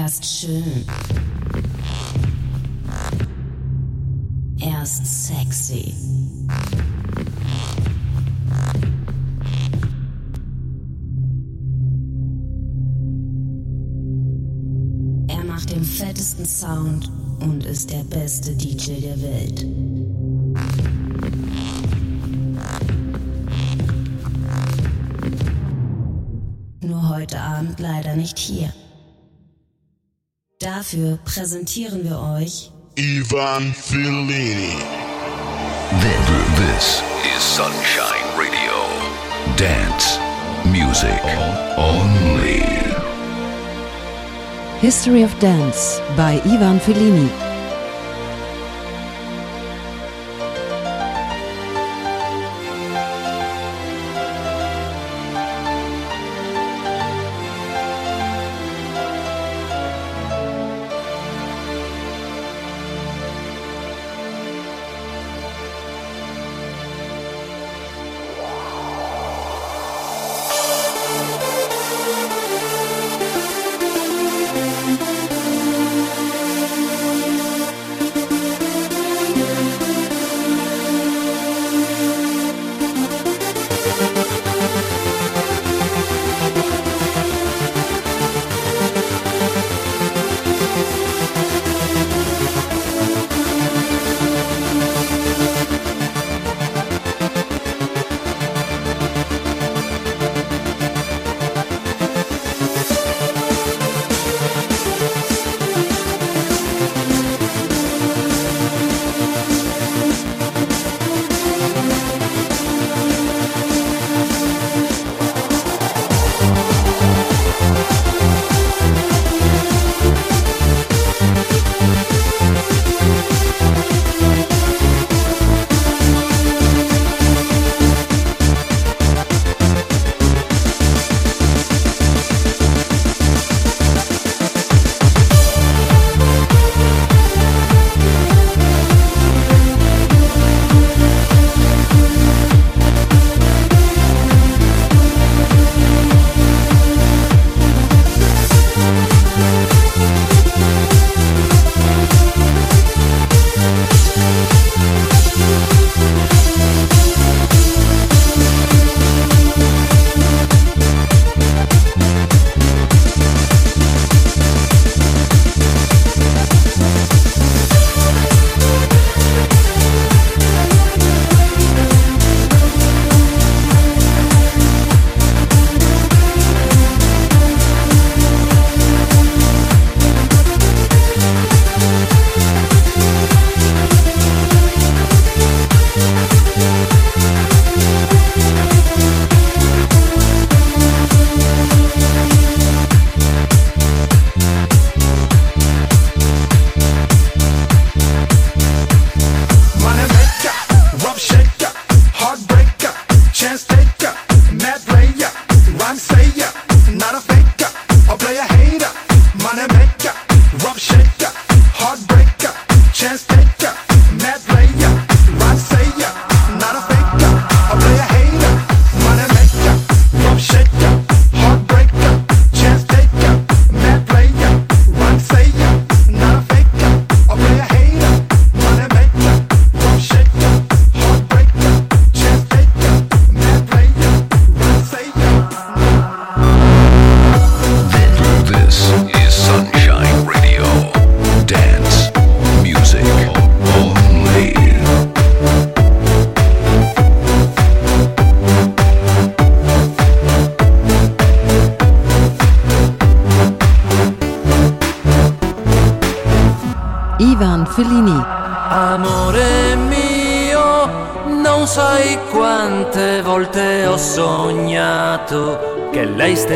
Er ist schön. Er ist sexy. Er macht den fettesten Sound und ist der beste DJ der Welt. Nur heute Abend leider nicht hier. Dafür präsentieren wir euch Ivan Fellini. This, this is Sunshine Radio. Dance music only. History of Dance bei Ivan Fellini.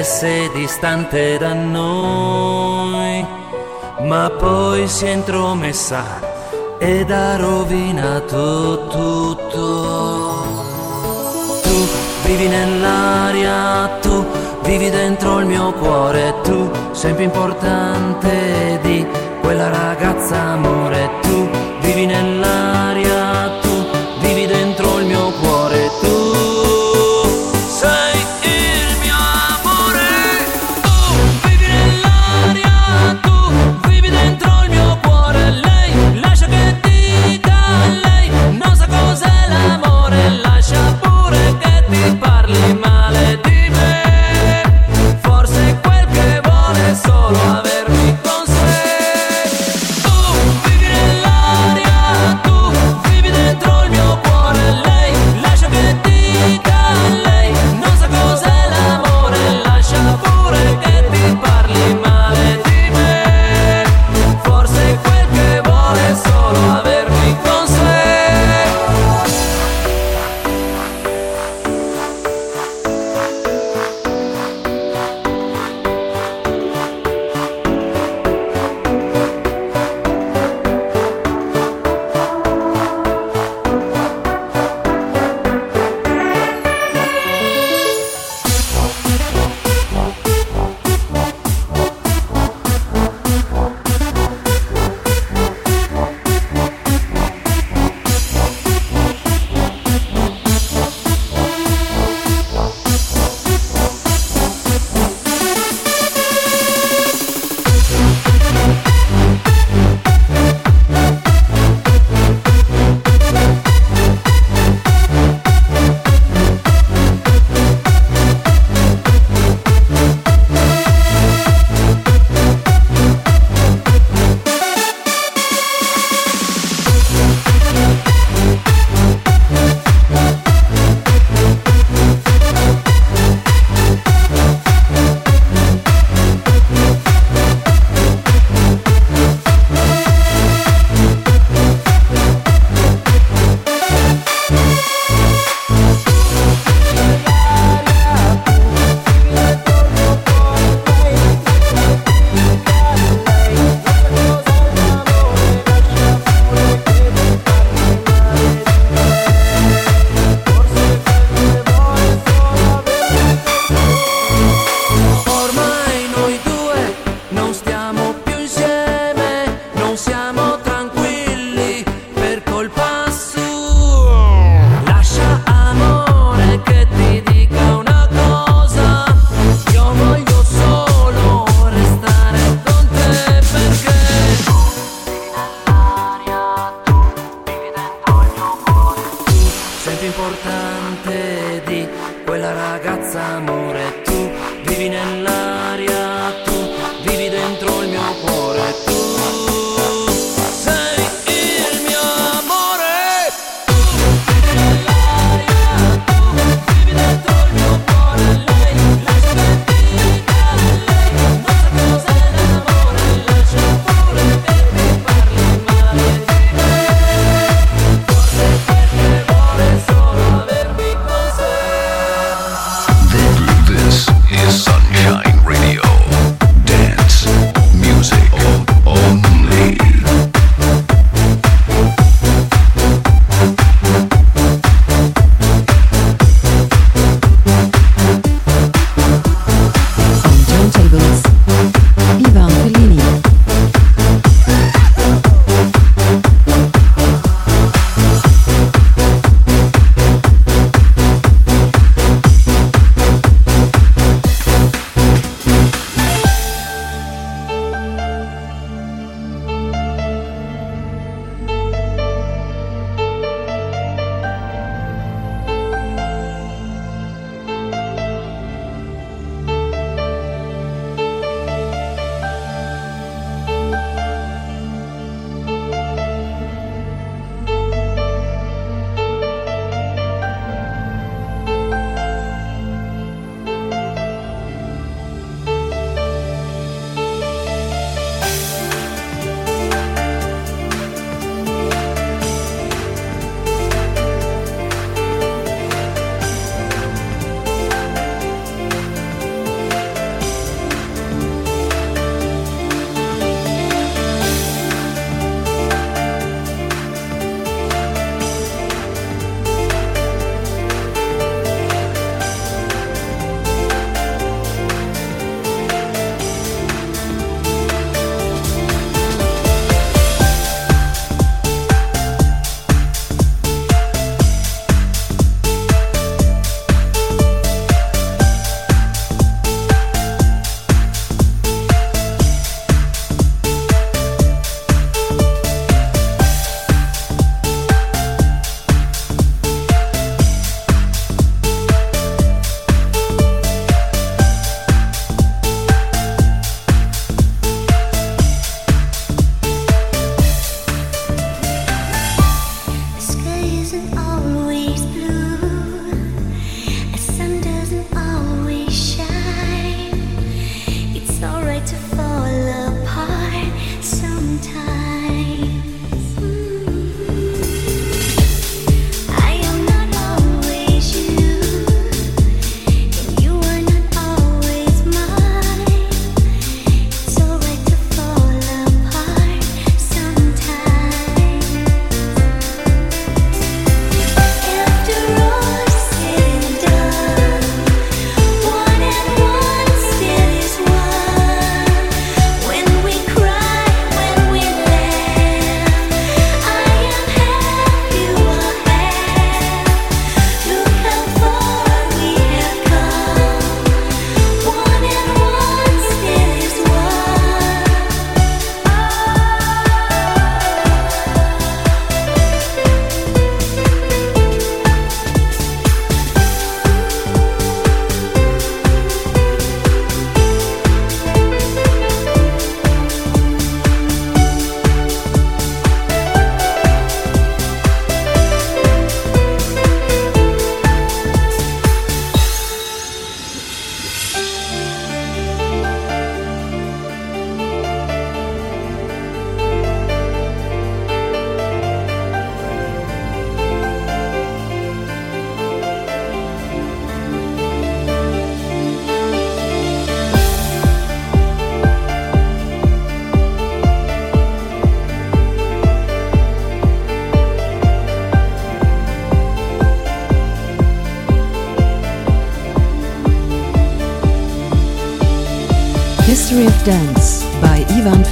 Stesse distante da noi, ma poi si è intromessa ed ha rovinato tutto. Tu vivi nell'aria, tu vivi dentro il mio cuore, tu sei più importante di quella ragazza amore,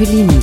Феллини.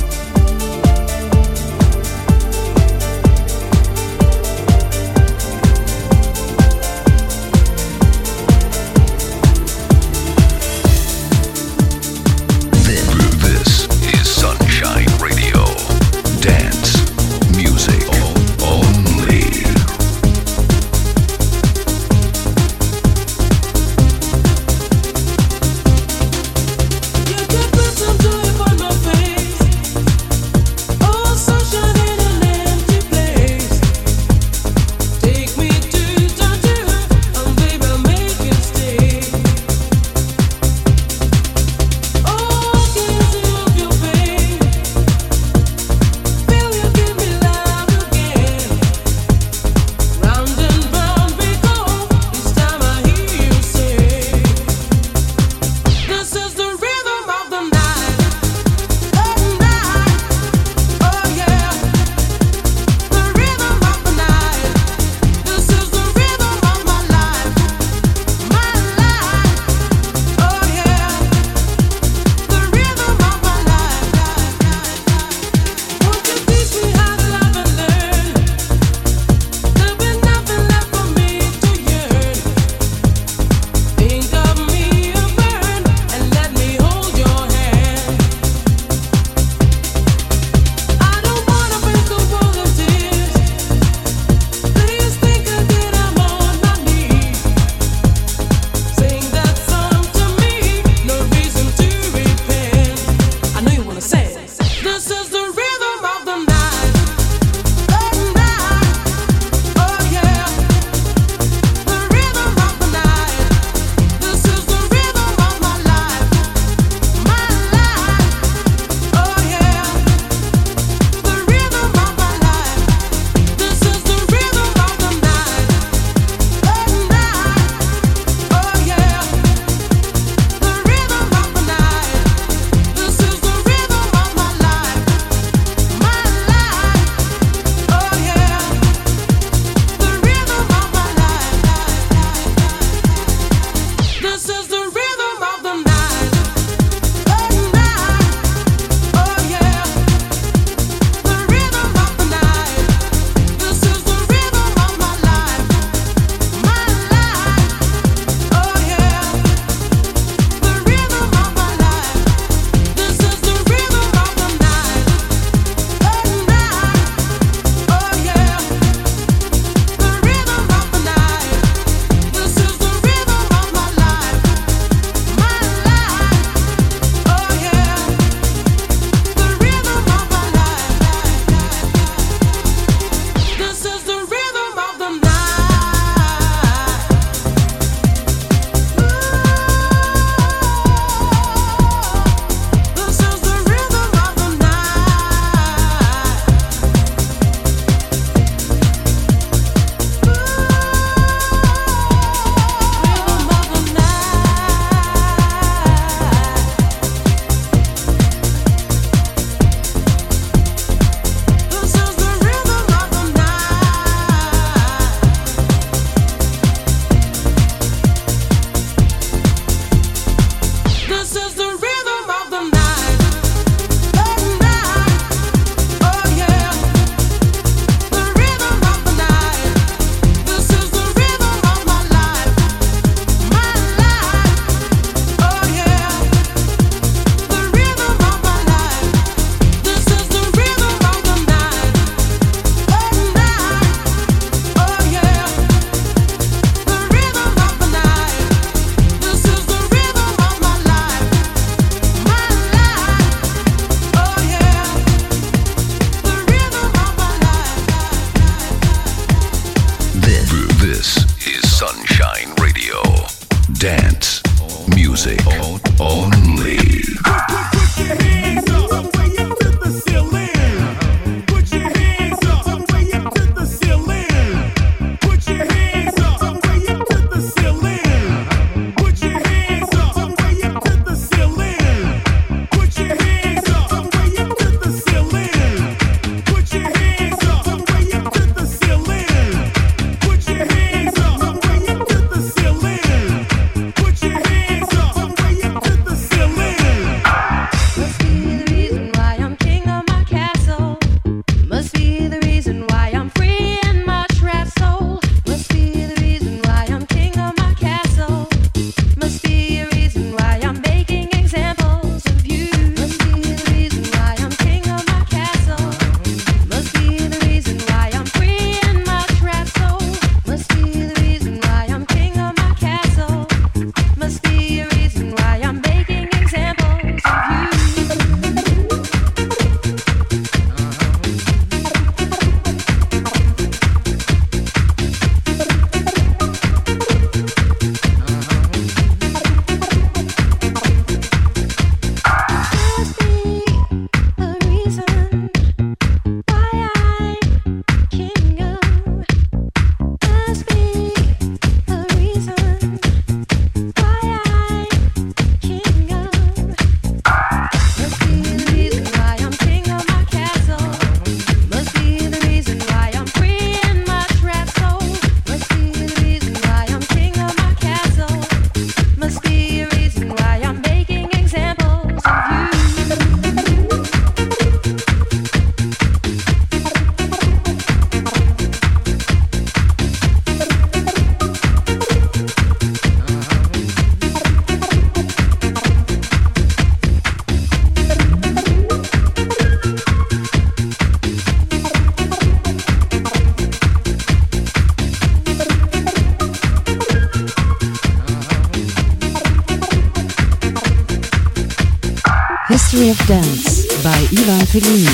History of Dance by Ivan Fellini.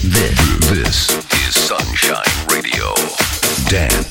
This, this is Sunshine Radio. Dance.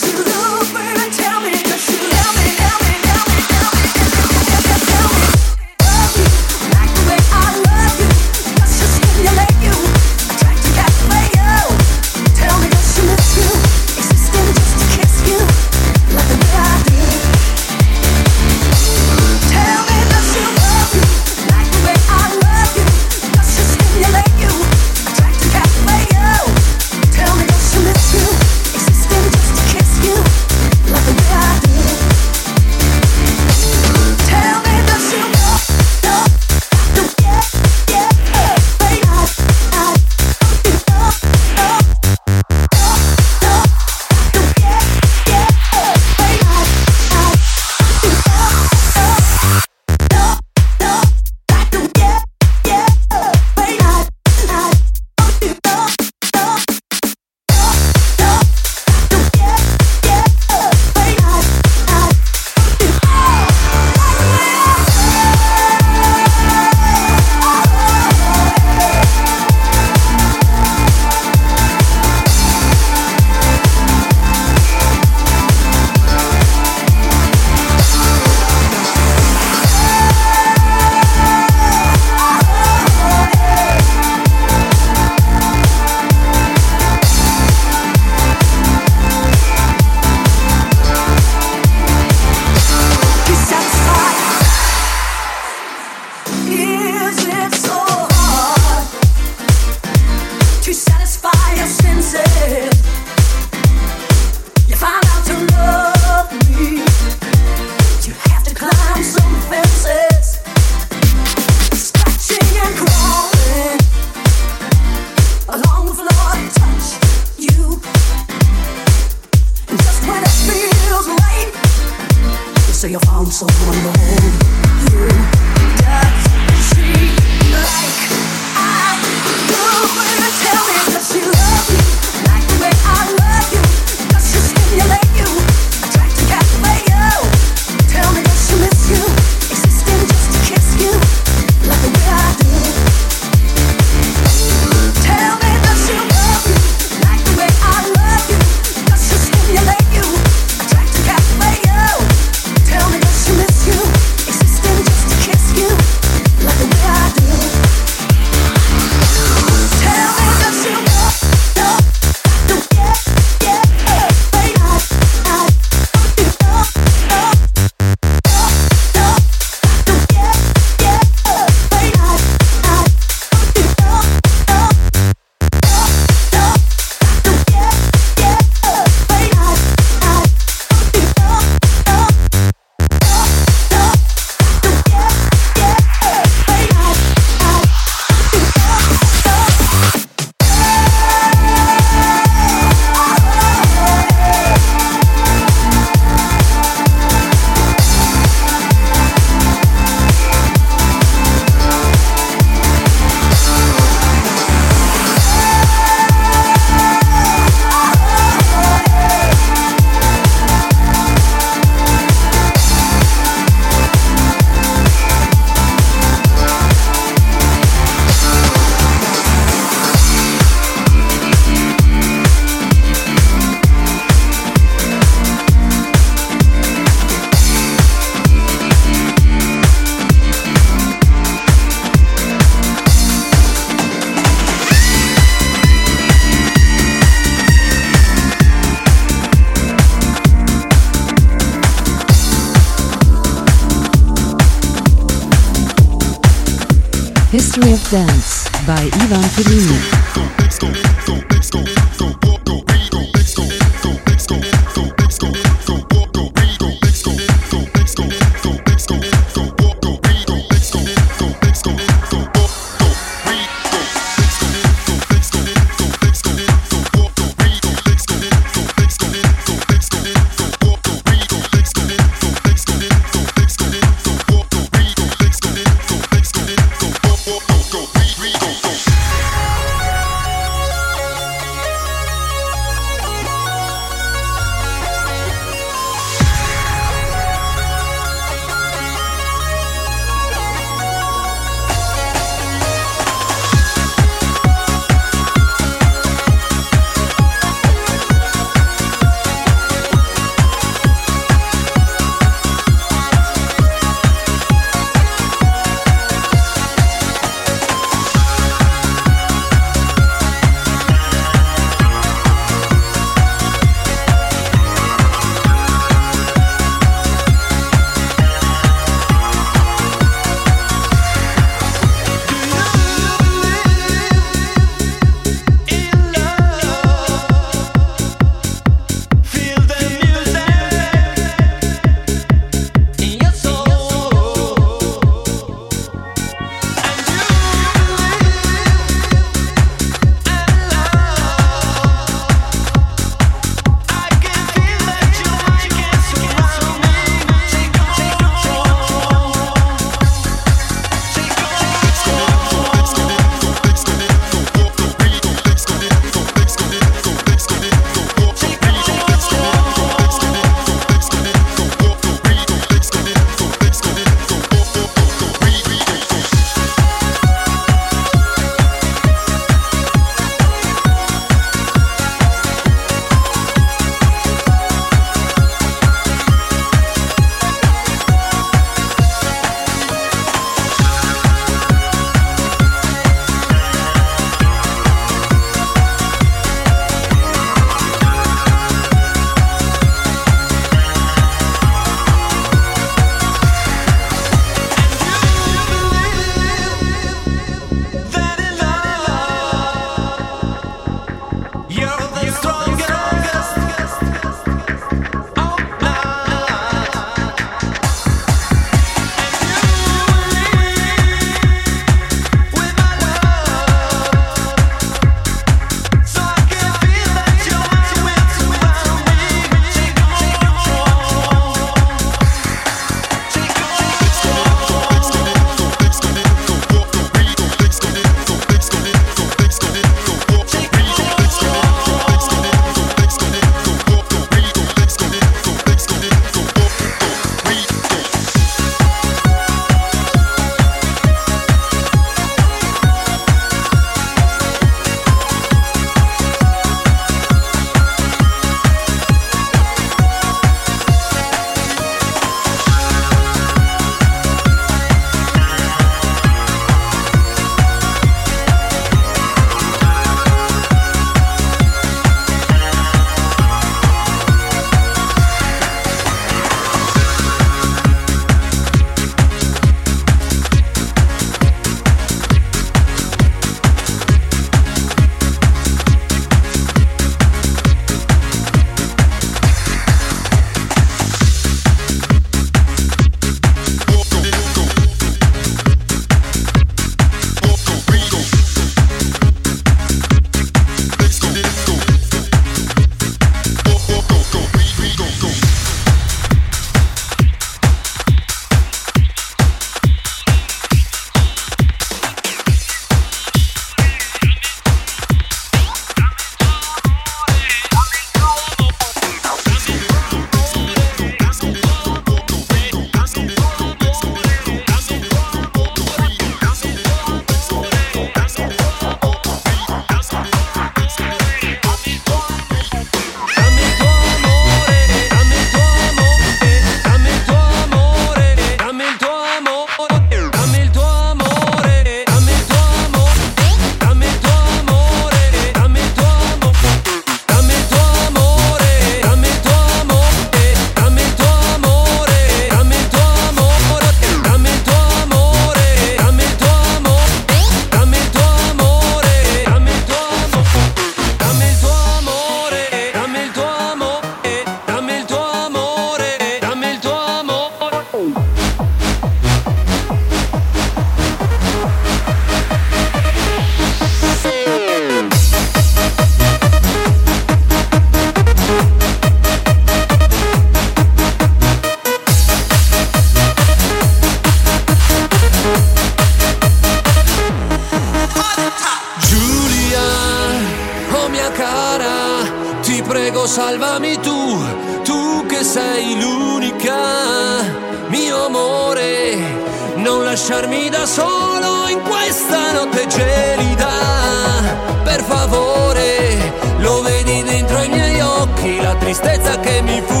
Tristezza che mi fulmina,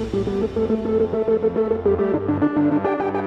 Thank you.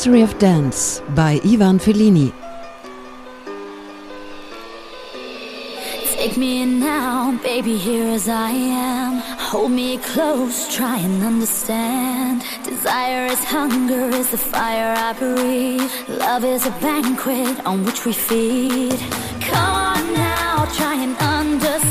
History of Dance by Ivan Fellini. Take me now, baby, here as I am. Hold me close, try and understand. Desire is hunger, is the fire I breathe. Love is a banquet on which we feed. Come on now, try and understand.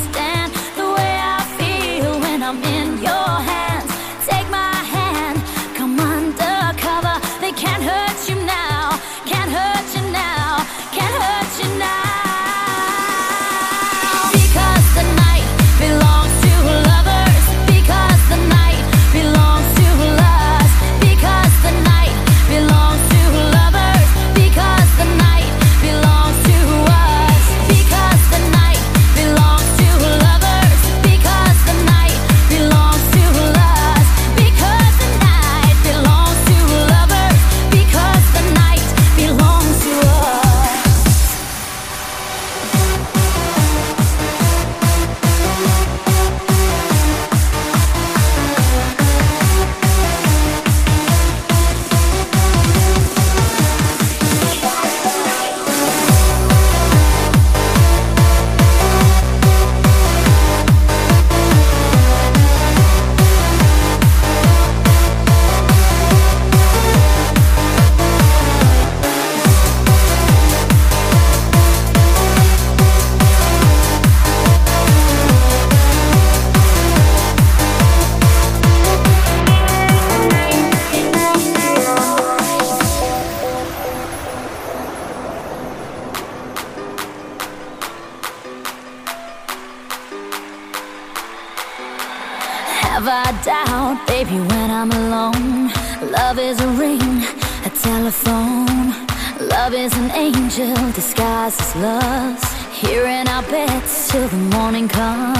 restless, here in our beds till the morning comes.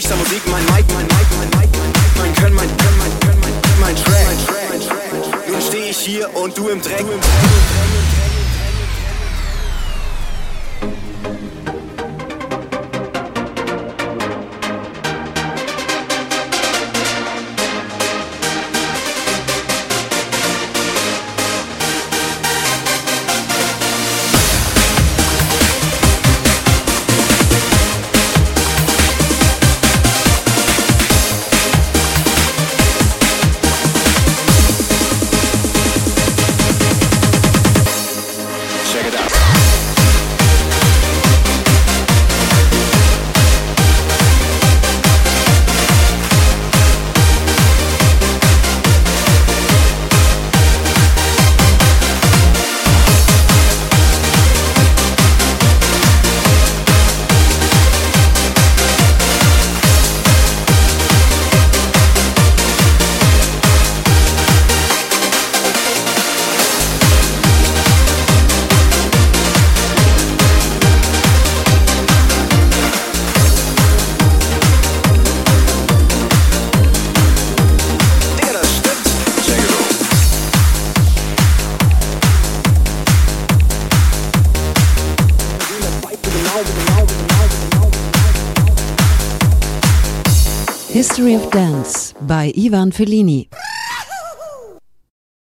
Schlechter Musik, mein Mic, Ivan Fellini.